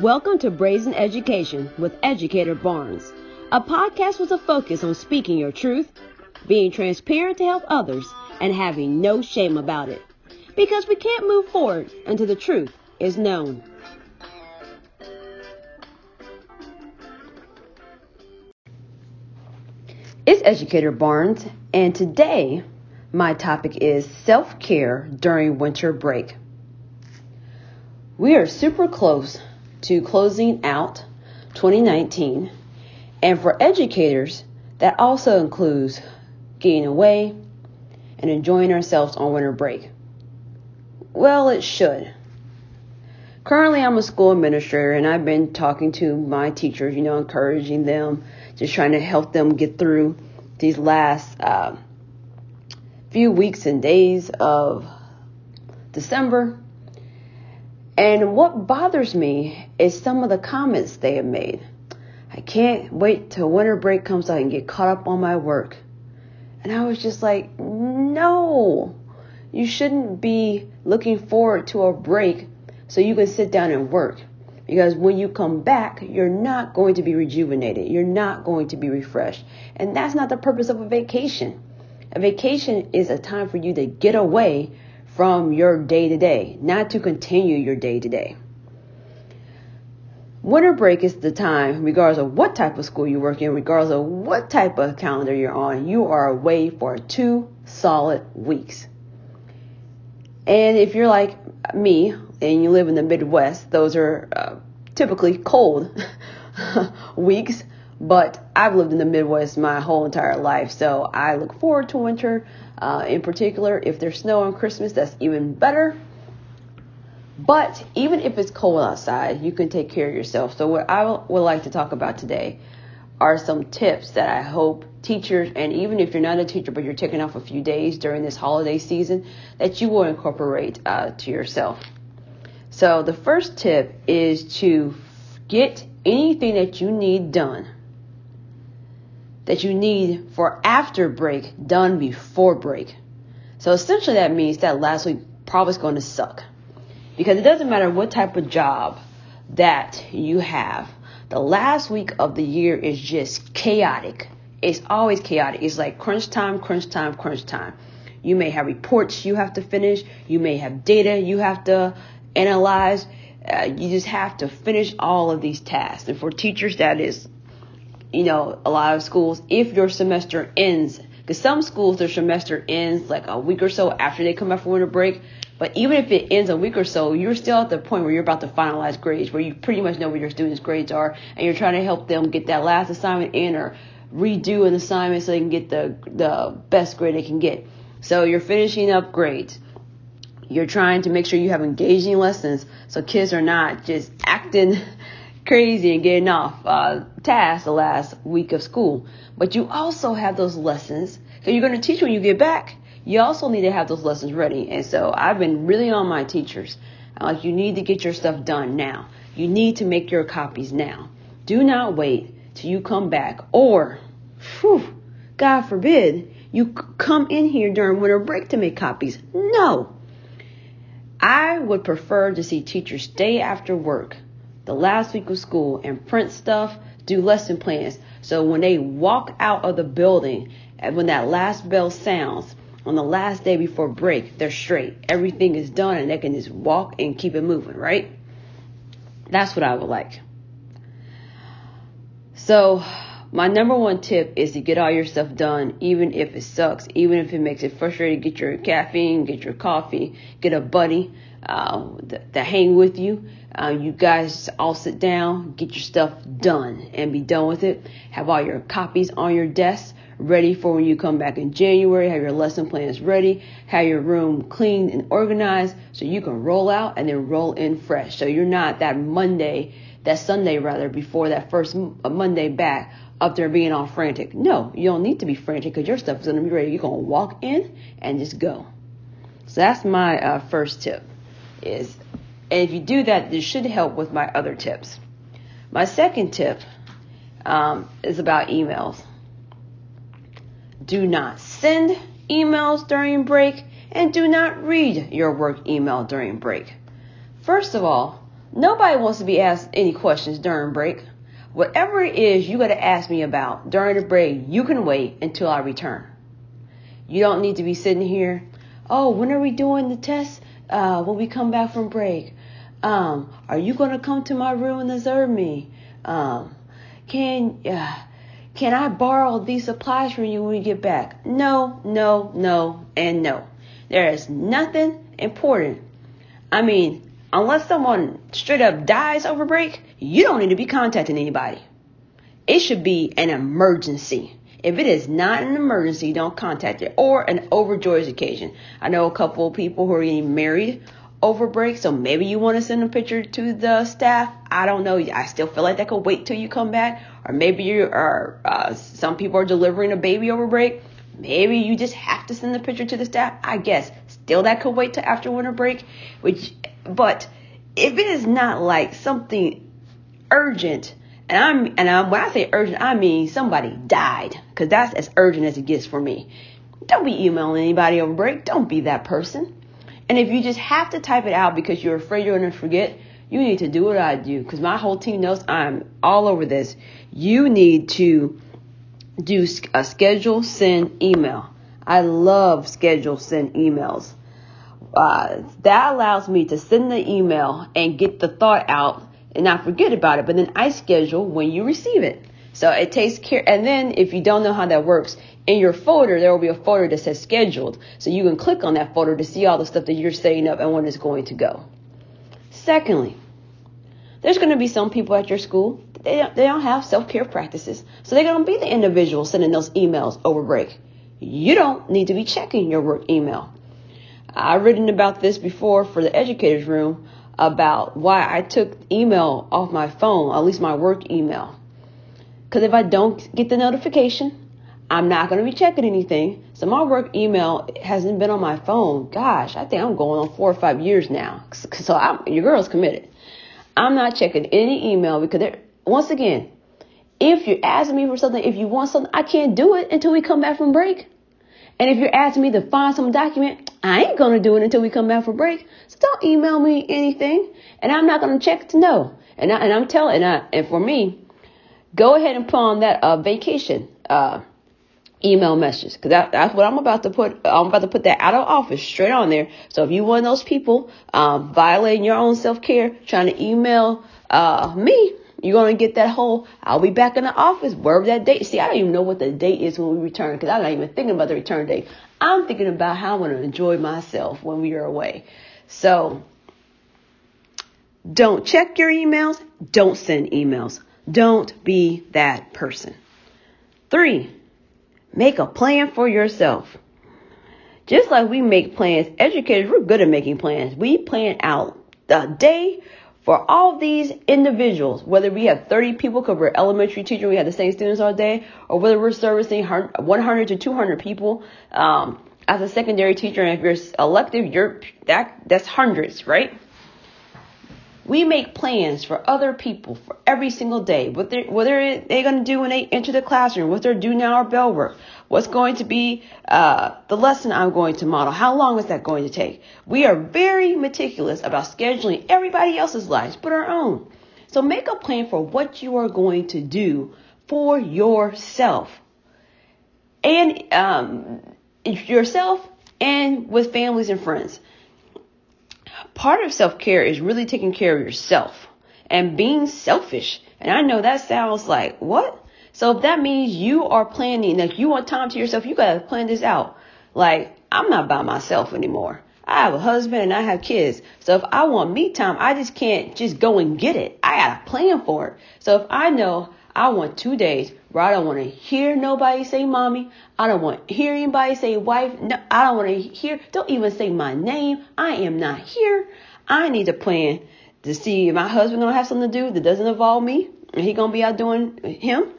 Welcome to Brazen Education with Educator Barnes, a podcast with a focus on speaking your truth, being transparent to help others, and having no shame about it. Because we can't move forward until the truth is known. It's Educator Barnes, and today my topic is self care during winter break. We are super close to closing out 2019. And for educators, that also includes getting away and enjoying ourselves on winter break. Well, it should. Currently, I'm a school administrator and I've been talking to my teachers, you know, encouraging them, just trying to help them get through these last uh, few weeks and days of December and what bothers me is some of the comments they have made. I can't wait till winter break comes so I can get caught up on my work. And I was just like, no, you shouldn't be looking forward to a break so you can sit down and work. Because when you come back, you're not going to be rejuvenated. You're not going to be refreshed. And that's not the purpose of a vacation. A vacation is a time for you to get away from your day to day, not to continue your day to day. Winter break is the time, regardless of what type of school you work in, regardless of what type of calendar you're on, you are away for two solid weeks. And if you're like me and you live in the Midwest, those are uh, typically cold weeks. But I've lived in the Midwest my whole entire life, so I look forward to winter. Uh, in particular, if there's snow on Christmas, that's even better. But even if it's cold outside, you can take care of yourself. So, what I would like to talk about today are some tips that I hope teachers, and even if you're not a teacher but you're taking off a few days during this holiday season, that you will incorporate uh, to yourself. So, the first tip is to get anything that you need done that you need for after break done before break. So essentially that means that last week probably is going to suck. Because it doesn't matter what type of job that you have. The last week of the year is just chaotic. It's always chaotic. It's like crunch time, crunch time, crunch time. You may have reports you have to finish. You may have data you have to analyze. Uh, you just have to finish all of these tasks. And for teachers, that is you know, a lot of schools, if your semester ends, because some schools, their semester ends like a week or so after they come back from winter break. But even if it ends a week or so, you're still at the point where you're about to finalize grades, where you pretty much know where your students' grades are, and you're trying to help them get that last assignment in or redo an assignment so they can get the the best grade they can get. So you're finishing up grades. You're trying to make sure you have engaging lessons so kids are not just acting crazy and getting off uh, task the last week of school. But you also have those lessons because you're going to teach when you get back. You also need to have those lessons ready. And so I've been really on my teachers. Like, you need to get your stuff done now. You need to make your copies now. Do not wait till you come back or, whew, God forbid, you come in here during winter break to make copies. No. I would prefer to see teachers stay after work the last week of school and print stuff, do lesson plans. So when they walk out of the building and when that last bell sounds on the last day before break, they're straight. Everything is done and they can just walk and keep it moving, right? That's what I would like. So my number one tip is to get all your stuff done, even if it sucks, even if it makes it frustrating. Get your caffeine, get your coffee, get a buddy uh, to hang with you uh, you guys all sit down, get your stuff done, and be done with it. Have all your copies on your desk ready for when you come back in January. Have your lesson plans ready. Have your room cleaned and organized so you can roll out and then roll in fresh. So you're not that Monday, that Sunday rather, before that first uh, Monday back up there being all frantic. No, you don't need to be frantic because your stuff is going to be ready. You're going to walk in and just go. So that's my uh, first tip is and if you do that, this should help with my other tips. My second tip um, is about emails. Do not send emails during break and do not read your work email during break. First of all, Nobody wants to be asked any questions during break. Whatever it is you got to ask me about during the break, you can wait until I return. You don't need to be sitting here. Oh, when are we doing the test? Uh, when we come back from break. Um, are you going to come to my room and observe me? Um, can uh, can I borrow these supplies from you when we get back? No, no, no, and no. There is nothing important. I mean, unless someone straight up dies over break, you don't need to be contacting anybody. It should be an emergency. If it is not an emergency, don't contact it or an overjoyed occasion. I know a couple of people who are getting married over break, so maybe you want to send a picture to the staff. I don't know. I still feel like that could wait till you come back, or maybe you are. Uh, some people are delivering a baby over break. Maybe you just have to send the picture to the staff. I guess still that could wait till after winter break. Which, but if it is not like something urgent, and I'm and I'm, when I say urgent, I mean somebody died, because that's as urgent as it gets for me. Don't be emailing anybody over break. Don't be that person. And if you just have to type it out because you're afraid you're going to forget, you need to do what I do because my whole team knows I'm all over this. You need to do a schedule, send email. I love schedule, send emails. Uh, that allows me to send the email and get the thought out and not forget about it. But then I schedule when you receive it. So it takes care. And then if you don't know how that works, in your folder, there will be a folder that says scheduled. So you can click on that folder to see all the stuff that you're setting up and when it's going to go. Secondly, there's going to be some people at your school, they don't, they don't have self-care practices. So they're going to be the individual sending those emails over break. You don't need to be checking your work email. I've written about this before for the educators room about why I took email off my phone, at least my work email. Because if I don't get the notification, I'm not going to be checking anything. So my work email hasn't been on my phone. Gosh, I think I'm going on four or five years now. So I'm, your girl's committed. I'm not checking any email because once again, if you're asking me for something, if you want something, I can't do it until we come back from break. And if you're asking me to find some document, I ain't to do it until we come back from break. Don't email me anything. And I'm not going to check to know. And, I, I'm telling, and, I, and for me, go ahead and put on that uh, vacation. Uh, email messages because that, that's what I'm about to put. I'm about to put that out of office straight on there. So if you one of those people um, violating your own self care, trying to email uh, me, you're gonna get that whole. I'll be back in the office wherever that date. See, I don't even know what the date is when we return because I'm not even thinking about the return date. I'm thinking about how I'm gonna enjoy myself when we are away. So don't check your emails. Don't send emails. Don't be that person. Three Make a plan for yourself. Just like we make plans, educators, we're good at making plans. We plan out the day for all these individuals, whether we have 30 people because we're elementary teacher, we have the same students all day, or whether we're servicing 100 to 200 people. Um, as a secondary teacher, and if you're elective, you're that that's hundreds, right? We make plans for other people for every single day. What they're, what are they going to do when they enter the classroom? What they're doing now or bell work? What's going to be uh, the lesson I'm going to model? How long is that going to take? We are very meticulous about scheduling everybody else's lives, but our own. So make a plan for what you are going to do for yourself and um, yourself and with families and friends part of self care is really taking care of yourself and being selfish. And I know that sounds like what? So if that means you are planning, like you want time to yourself, you gotta plan this out. Like I'm not by myself anymore. I have a husband and I have kids. So if I want me time, I just can't just go and get it. I gotta plan for it. So if I know I want two days where I don't want to hear nobody say mommy. I don't want to hear anybody say wife. No, I don't want to hear, don't even say my name. I am not here. I need a plan to see if my husband gonna have something to do that doesn't involve me and he gonna be out doing him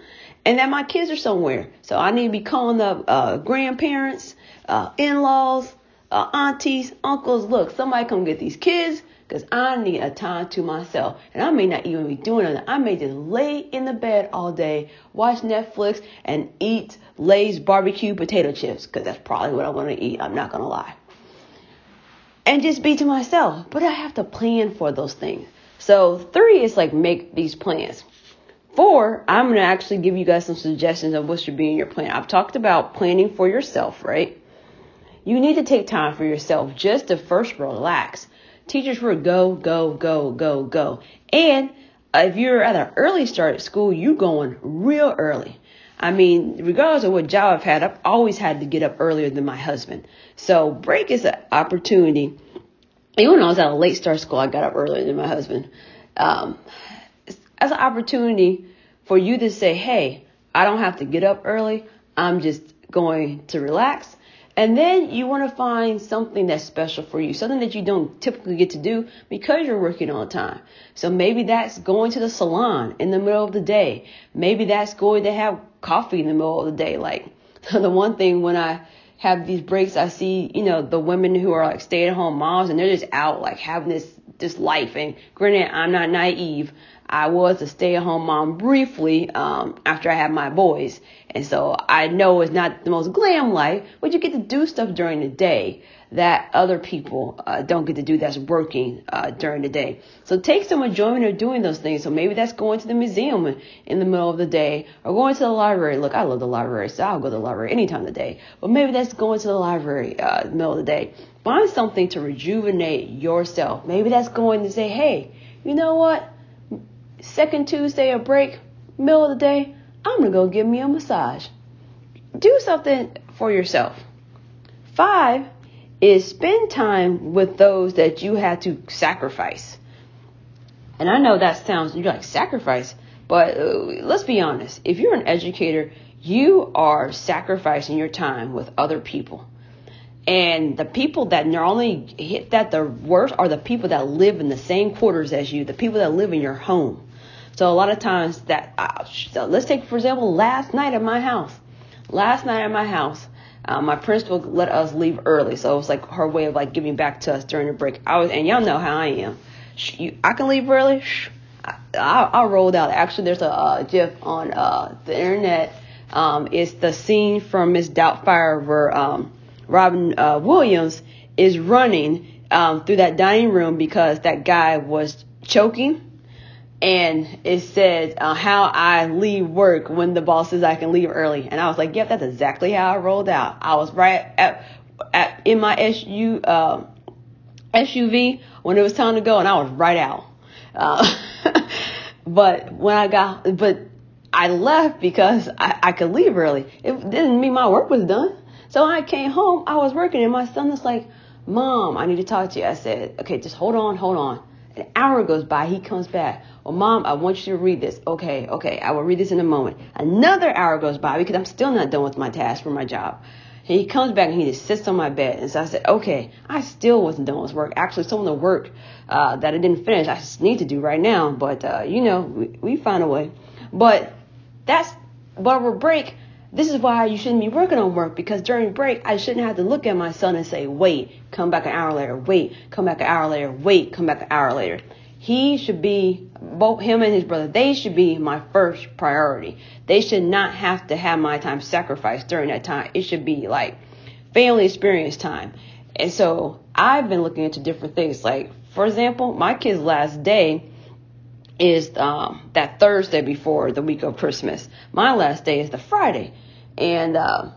and that my kids are somewhere. So I need to be calling up uh, grandparents, uh, in-laws, uh, aunties, uncles. Look, somebody come get these kids because I need a time to myself. And I may not even be doing it. I may just lay in the bed all day, watch Netflix, and eat Lay's barbecue potato chips because that's probably what I want to eat. I'm not going to lie. And just be to myself. But I have to plan for those things. So three is like make these plans. Four, I'm going to actually give you guys some suggestions of what should be in your plan. I've talked about planning for yourself, right? You need to take time for yourself just to first relax. Teachers were go, go, go, go, go. And if you're at an early start at school, you're going real early. I mean, regardless of what job I've had, I've always had to get up earlier than my husband. So break is an opportunity. Even when I was at a late start school, I got up earlier than my husband. Um, as an opportunity for you to say, hey, I don't have to get up early. I'm just going to relax and then you want to find something that's special for you, something that you don't typically get to do because you're working all the time. So maybe that's going to the salon in the middle of the day. Maybe that's going to have coffee in the middle of the day. Like the one thing when I have these breaks, I see, you know, the women who are like stay at home moms and they're just out like having this, this life. And granted, I'm not naive. I was a stay at home mom briefly um, after I had my boys. And so I know it's not the most glam life, but you get to do stuff during the day that other people uh, don't get to do that's working uh, during the day. So take some enjoyment of doing those things. So maybe that's going to the museum in the middle of the day or going to the library. Look, I love the library, so I'll go to the library any time of the day. But maybe that's going to the library uh, in the middle of the day. Find something to rejuvenate yourself. Maybe that's going to say, hey, you know what? second Tuesday of break, middle of the day, I'm going to go give me a massage. Do something for yourself. Five is spend time with those that you had to sacrifice. And I know that sounds, you're like, sacrifice, but uh, let's be honest. If you're an educator, you are sacrificing your time with other people. And the people that not only hit that the worst are the people that live in the same quarters as you, the people that live in your home. So a lot of times that, uh, so let's take for example, last night at my house. Last night at my house, uh, my principal let us leave early, so it was like her way of like giving back to us during the break. I was, and y'all know how I am. You, I can leave early. I, I, I rolled out. Actually, there's a uh, GIF on uh, the internet. Um, it's the scene from Miss Doubtfire where um, Robin uh, Williams is running um, through that dining room because that guy was choking and it said uh, how I leave work when the boss says I can leave early. And I was like, yep, that's exactly how I rolled out. I was right at, at in my SU uh, SUV when it was time to go, and I was right out. Uh, but when I got, but I left because I, I could leave early. It didn't mean my work was done. So I came home. I was working, and my son was like, "Mom, I need to talk to you." I said, "Okay, just hold on, hold on." An hour goes by. He comes back. Well, mom, I want you to read this. Okay, okay, I will read this in a moment. Another hour goes by because I'm still not done with my task for my job. And he comes back and he just sits on my bed. And so I said, okay, I still wasn't done with work. Actually, some of the work uh, that I didn't finish, I just need to do right now. But, uh, you know, we, we find a way. But that's, but over break, this is why you shouldn't be working on work because during break, I shouldn't have to look at my son and say, wait, come back an hour later, wait, come back an hour later, wait, come back an hour later. He should be, both him and his brother, they should be my first priority. They should not have to have my time sacrificed during that time. It should be like family experience time. And so I've been looking into different things. Like, for example, my kid's last day is um, that Thursday before the week of Christmas. My last day is the Friday. And uh,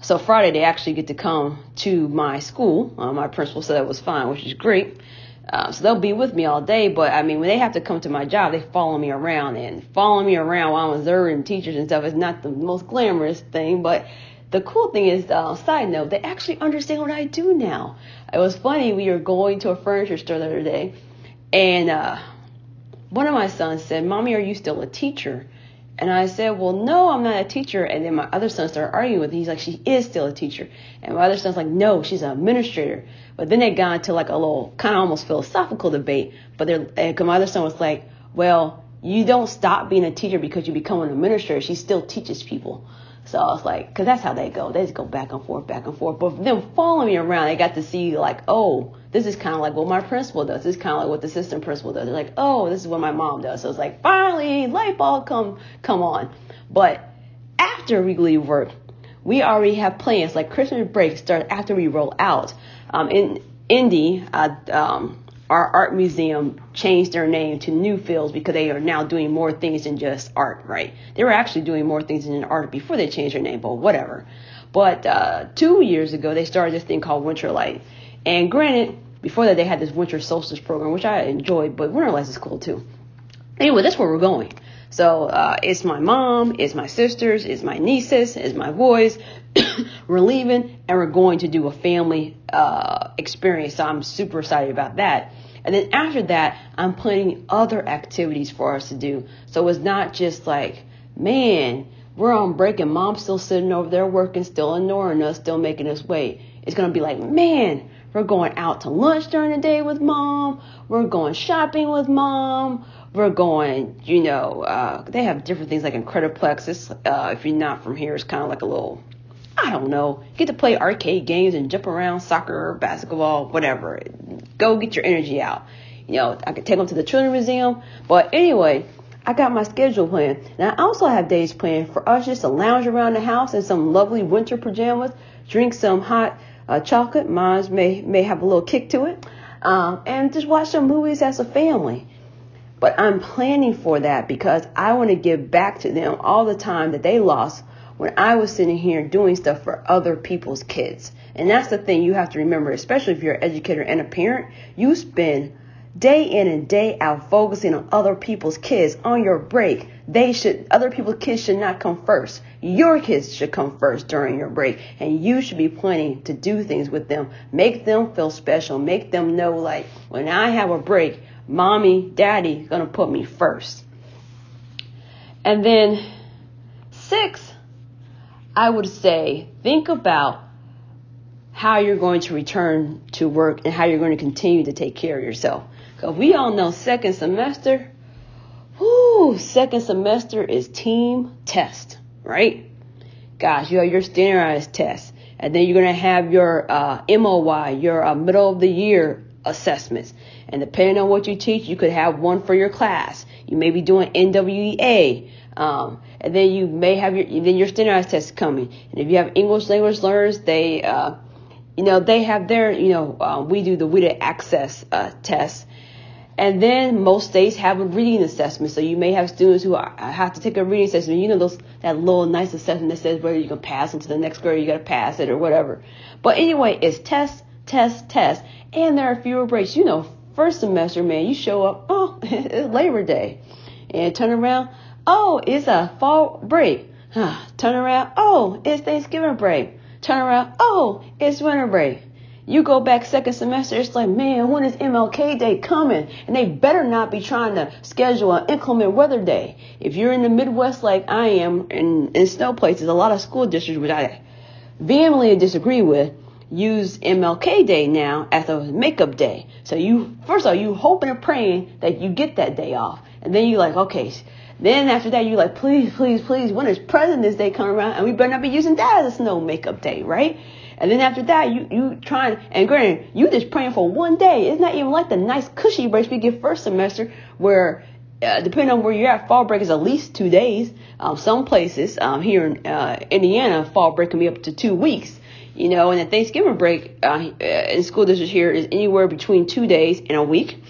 so Friday, they actually get to come to my school. Uh, my principal said that was fine, which is great. Uh, so they'll be with me all day, but I mean, when they have to come to my job, they follow me around and following me around while I'm observing teachers and stuff is not the most glamorous thing, but the cool thing is, uh, side note, they actually understand what I do now. It was funny, we were going to a furniture store the other day, and uh, one of my sons said, Mommy, are you still a teacher? And I said, well, no, I'm not a teacher. And then my other son started arguing with me. He's like, she is still a teacher. And my other son's like, no, she's an administrator. But then they got into like a little kind of almost philosophical debate. But they're, my other son was like, well, you don't stop being a teacher because you become an administrator. She still teaches people. So I was like, because that's how they go. They just go back and forth, back and forth. But them following me around, they got to see like, oh, this is kind of like what my principal does. This is kind of like what the assistant principal does. They're like, oh, this is what my mom does. So it's like, finally, light bulb come come on. But after we leave work, we already have plans. Like Christmas break starts after we roll out. Um, in Indy, uh, um, our art museum changed their name to Newfields because they are now doing more things than just art, right? They were actually doing more things than art before they changed their name, but whatever. But uh, two years ago, they started this thing called Winter Light. And granted, before that, they had this winter solstice program, which I enjoyed, but Winter Lights is cool too. Anyway, that's where we're going. So uh, it's my mom, it's my sisters, it's my nieces, it's my boys. we're leaving and we're going to do a family uh, experience. So I'm super excited about that. And then after that, I'm planning other activities for us to do. So it's not just like, man, we're on break and mom's still sitting over there working, still ignoring us, still making us wait. It's to be like, man, we're going out to lunch during the day with mom. We're going shopping with mom. We're going, you know, uh, they have different things like Incrediplexes. Uh, if you're not from here, it's kind of like a little I don't know, get to play arcade games and jump around, soccer, basketball, whatever. Go get your energy out. You know, I could take them to the Children's Museum. But anyway, I got my schedule planned. Now, I also have days planned for us just to lounge around the house in some lovely winter pajamas, drink some hot uh, chocolate. Mine may, may have a little kick to it. Um, and just watch some movies as a family. But I'm planning for that because I want to give back to them all the time that they lost when I was sitting here doing stuff for other people's kids. And that's the thing you have to remember, especially if you're an educator and a parent. You spend day in and day out focusing on other people's kids on your break. They should, other people's kids should not come first. Your kids should come first during your break. And you should be planning to do things with them. Make them feel special. Make them know like when I have a break, mommy, daddy gonna put me first. And then six, I would say think about how you're going to return to work and how you're going to continue to take care of yourself. Because we all know second semester, whoo, second semester is team test, right? Gosh, you have your standardized test. And then you're going to have your uh, MOY, your uh, middle of the year assessments. And depending on what you teach, you could have one for your class. You may be doing NWEA. Um, and then you may have your then your standardized test coming. And if you have English language learners, they uh, you know they have their you know uh, we do the WIDA access uh, test. And then most states have a reading assessment. So you may have students who are, have to take a reading assessment. You know those that little nice assessment that says whether you can pass into the next grade, you got to pass it or whatever. But anyway, it's test, test, test, and there are fewer breaks. You know, first semester, man, you show up, oh, it's Labor Day, and turn around, Oh, it's a fall break. Turn around. Oh, it's Thanksgiving break. Turn around. Oh, it's winter break. You go back second semester, it's like, man, when is MLK Day coming? And they better not be trying to schedule an inclement weather day. If you're in the Midwest like I am, in, in snow places, a lot of school districts, which I vehemently disagree with, use MLK Day now as a makeup day. So you, first of all, you hoping and praying that you get that day off. And then you're like, okay, then after that, you're like, please, please, please, when is President's Day coming around? And we better not be using that as a snow makeup day, right? And then after that, you, you trying, and granted, you just praying for one day. It's not even like the nice cushy breaks we get first semester where, uh, depending on where you're at, fall break is at least two days. Um, some places, um, here in, uh, Indiana, fall break can be up to two weeks. You know, and the Thanksgiving break, uh, in school districts here is anywhere between two days and a week.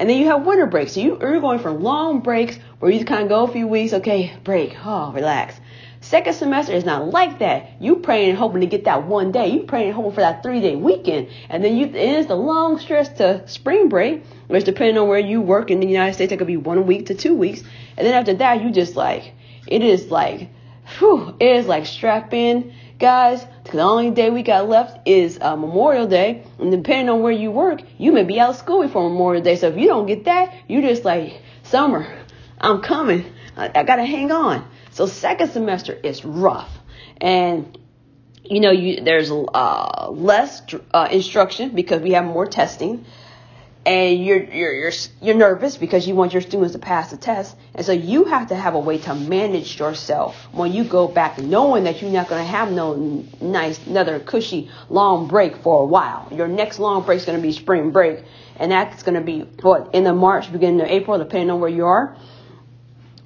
And then you have winter breaks. So you, are going for long breaks where you kind of go a few weeks, okay, break, oh, relax. Second semester is not like that. You praying and hoping to get that one day. You praying and hoping for that three day weekend. And then you, it is the long stretch to spring break, which depending on where you work in the United States, it could be one week to two weeks. And then after that, you just like, it is like, whew, it is like strap in guys, the only day we got left is uh, Memorial Day, and depending on where you work, you may be out of school before Memorial Day. So if you don't get that, you just like summer, I'm coming. I, I gotta hang on. So second semester is rough, and you know you there's uh, less uh, instruction because we have more testing and you're you're you're you're nervous because you want your students to pass the test, and so you have to have a way to manage yourself when you go back, knowing that you're not going to have no nice another cushy long break for a while. Your next long break is going to be spring break, and that's going to be what in the March, beginning of April, depending on where you are.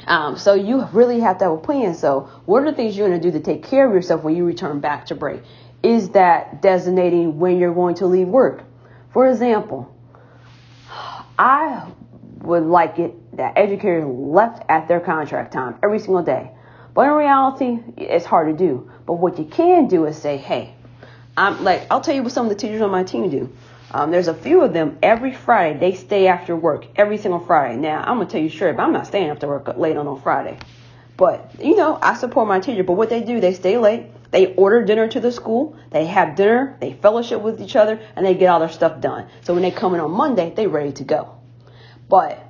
Um, so you really have to have a plan. So what are the things you're going to do to take care of yourself when you return back to break? Is that designating when you're going to leave work? For example I would like it that educators left at their contract time every single day. But in reality, it's hard to do. But what you can do is say, hey, I'm like, I'll tell you what some of the teachers on my team do. Um, there's a few of them every Friday. They stay after work every single Friday. Now, I'm gonna tell you straight, I'm not staying after work late on a Friday. But you know, I support my teacher. But what they do, they stay late. They order dinner to the school. They have dinner. They fellowship with each other, and they get all their stuff done. So when they come in on Monday, they're ready to go. But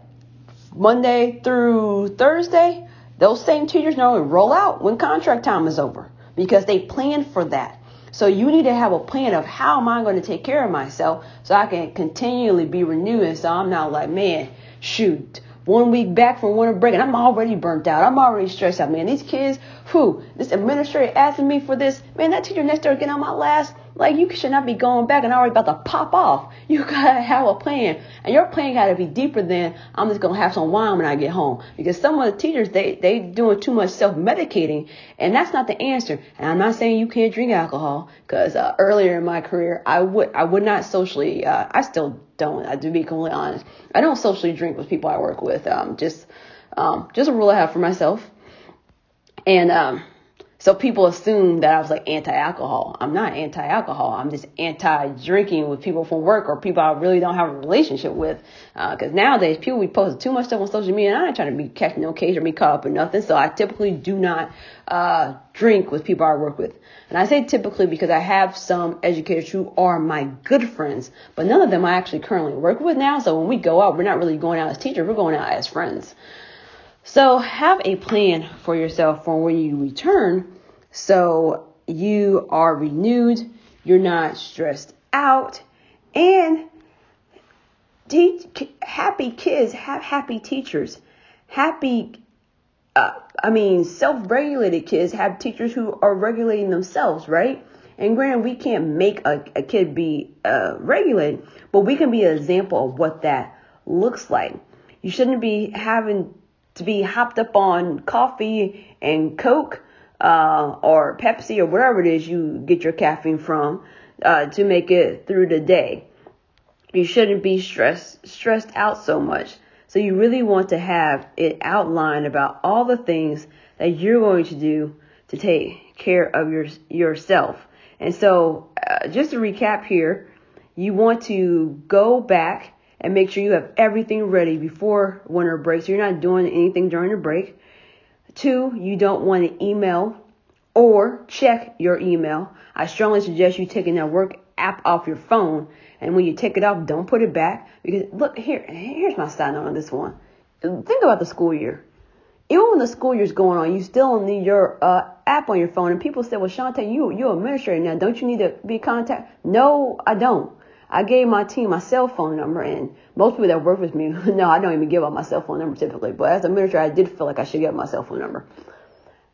Monday through Thursday, those same teachers normally roll out when contract time is over because they plan for that. So you need to have a plan of how am I going to take care of myself so I can continually be renewing. So I'm not like, man, shoot, one week back from winter break and I'm already burnt out. I'm already stressed out, man. These kids, who this administrator asking me for this, man, that teacher next door getting on my last like you should not be going back and already about to pop off. You gotta have a plan, and your plan gotta be deeper than I'm just gonna have some wine when I get home. Because some of the teachers they they doing too much self medicating, and that's not the answer. And I'm not saying you can't drink alcohol, because uh, earlier in my career I would I would not socially uh, I still don't. I to be completely honest, I don't socially drink with people I work with. Um, just um, just a rule I have for myself, and um so people assume that I was like anti-alcohol. I'm not anti-alcohol. I'm just anti-drinking with people from work or people I really don't have a relationship with. Because uh, nowadays people we post too much stuff on social media, and I ain't trying to be catching no case or be caught up in nothing. So I typically do not uh, drink with people I work with. And I say typically because I have some educators who are my good friends, but none of them I actually currently work with now. So when we go out, we're not really going out as teachers. We're going out as friends. So have a plan for yourself for when you return so you are renewed, you're not stressed out, and teach, happy kids have happy teachers. Happy, uh, I mean, self regulated kids have teachers who are regulating themselves, right? And granted, we can't make a, a kid be uh, regulated, but we can be an example of what that looks like. You shouldn't be having to be hopped up on coffee and Coke uh, or Pepsi or whatever it is you get your caffeine from uh, to make it through the day. You shouldn't be stressed stressed out so much. So you really want to have it outlined about all the things that you're going to do to take care of your yourself. And so, uh, just to recap here, you want to go back and make sure you have everything ready before winter break. So you're not doing anything during the break. Two, you don't want to email or check your email. I strongly suggest you taking that work app off your phone. And when you take it off, don't put it back. Because look, here, here's my side note on this one. Think about the school year. Even when the school year's going on, you still need your uh, app on your phone. And people say, well, Shante, you, you're administrator now. Don't you need to be contact? No, I don't. I gave my team my cell phone number, and most people that work with me, no, I don't even give out my cell phone number typically. But as a manager, I did feel like I should give my cell phone number.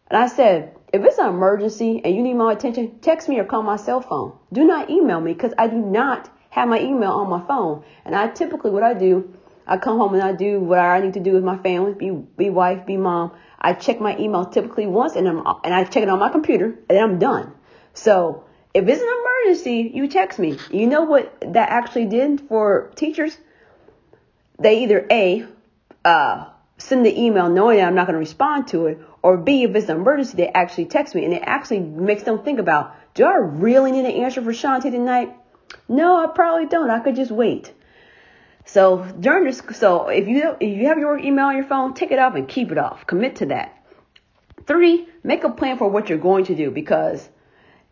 And I said, if it's an emergency and you need my attention, text me or call my cell phone. Do not email me because I do not have my email on my phone. And I typically, what I do, I come home and I do what I need to do with my family, be be wife, be mom. I check my email typically once, and I'm and I check it on my computer, and I'm done. So if it's an emergency, you text me. You know what that actually did for teachers? They either A, uh, send the email knowing that I'm not going to respond to it, or B, if it's an emergency, they actually text me. And it actually makes them think about, do I really need an answer for Shanti tonight? No, I probably don't. I could just wait. So during this, so if you if you have your email on your phone, take it off and keep it off. Commit to that. Three, make a plan for what you're going to do because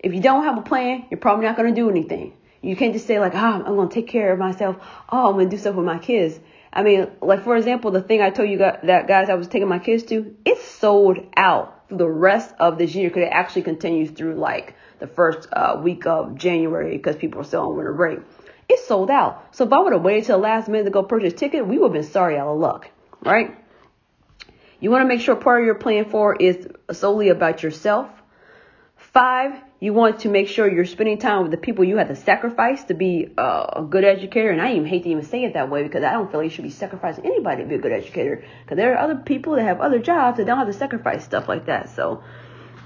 if you don't have a plan, you're probably not going to do anything. You can't just say like, oh, I'm going to take care of myself. Oh, I'm going to do stuff with my kids. I mean, like for example, the thing I told you that guys I was taking my kids to, it's sold out for the rest of this year because it actually continues through like the first uh, week of January because people are still on winter break. It's sold out. So if I would have waited till the last minute to go purchase a ticket, we would have been sorry out of luck, right? You want to make sure part of your plan for is solely about yourself. Five, you want to make sure you're spending time with the people you had to sacrifice to be uh, a good educator. And I even hate to even say it that way because I don't feel you should be sacrificing anybody to be a good educator. Because there are other people that have other jobs that don't have to sacrifice stuff like that. So,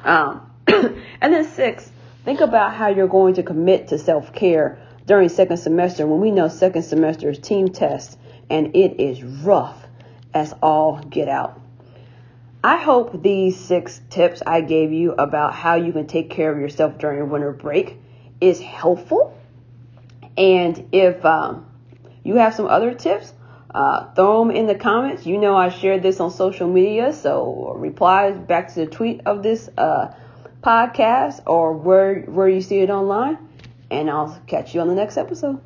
um, and then six, think about how you're going to commit to self care during second semester when we know second semester is team test and it is rough as all get out. I hope these six tips I gave you about how you can take care of yourself during your winter break is helpful. And if um, you have some other tips, uh, throw them in the comments. You know I shared this on social media, so reply back to the tweet of this uh, podcast or where where you see it online, and I'll catch you on the next episode.